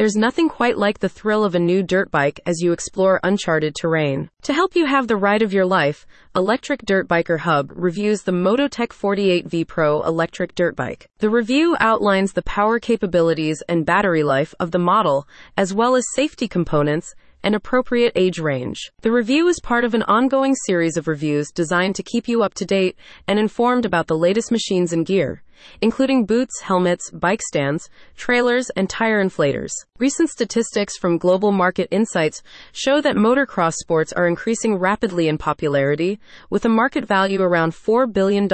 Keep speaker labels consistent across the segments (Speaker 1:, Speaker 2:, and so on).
Speaker 1: There's nothing quite like the thrill of a new dirt bike as you explore uncharted terrain. To help you have the ride of your life, Electric Dirt Biker Hub reviews the MotoTec 48V Pro electric dirt bike. The review outlines the power capabilities and battery life of the model, as well as safety components and appropriate age range. The review is part of an ongoing series of reviews designed to keep you up to date and informed about the latest machines and gear including boots, helmets, bike stands, trailers, and tire inflators. Recent statistics from Global Market Insights show that motocross sports are increasing rapidly in popularity, with a market value around $4 billion in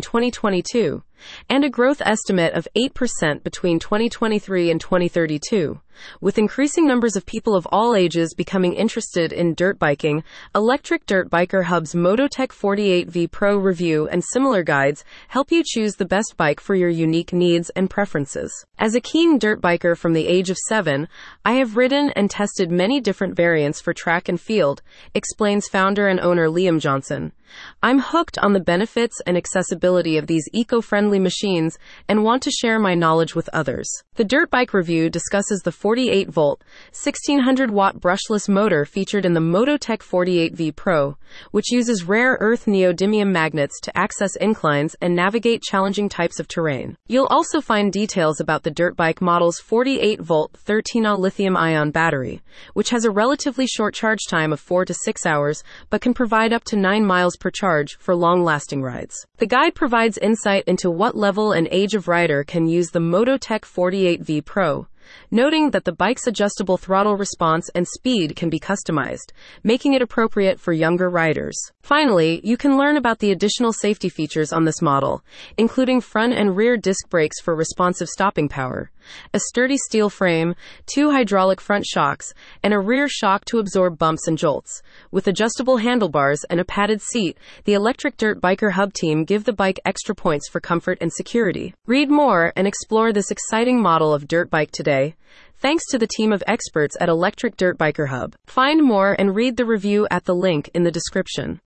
Speaker 1: 2022 and a growth estimate of 8% between 2023 and 2032. With increasing numbers of people of all ages becoming interested in dirt biking, Electric Dirt Biker Hub's MotoTec 48V Pro review and similar guides help you choose the best bike for your unique needs and preferences. As a keen dirt biker from the age of seven, I have ridden and tested many different variants for track and field, explains founder and owner Liam Johnson. I'm hooked on the benefits and accessibility of these eco friendly machines and want to share my knowledge with others. The Dirt Bike Review discusses the 48 volt, 1600 watt brushless motor featured in the MotoTec 48V Pro, which uses rare earth neodymium magnets to access inclines and navigate challenging types of terrain. You'll also find details about the dirt bike model's 48 volt 13 Ah lithium ion battery, which has a relatively short charge time of 4 to 6 hours but can provide up to 9 miles per charge for long lasting rides. The guide provides insight into what level and age of rider can use the MotoTec 48V Pro, noting that the bike's adjustable throttle response and speed can be customized, making it appropriate for younger riders. Finally, you can learn about the additional safety features on this model, including front and rear disc brakes for responsive stopping power, a sturdy steel frame, two hydraulic front shocks, and a rear shock to absorb bumps and jolts. With adjustable handlebars and a padded seat, the Electric Dirt Biker Hub team give the bike extra points for comfort and security. Read more and explore this exciting model of dirt bike today thanks to the team of experts at Electric Dirt Biker Hub. Find more and read the review at the link in the description.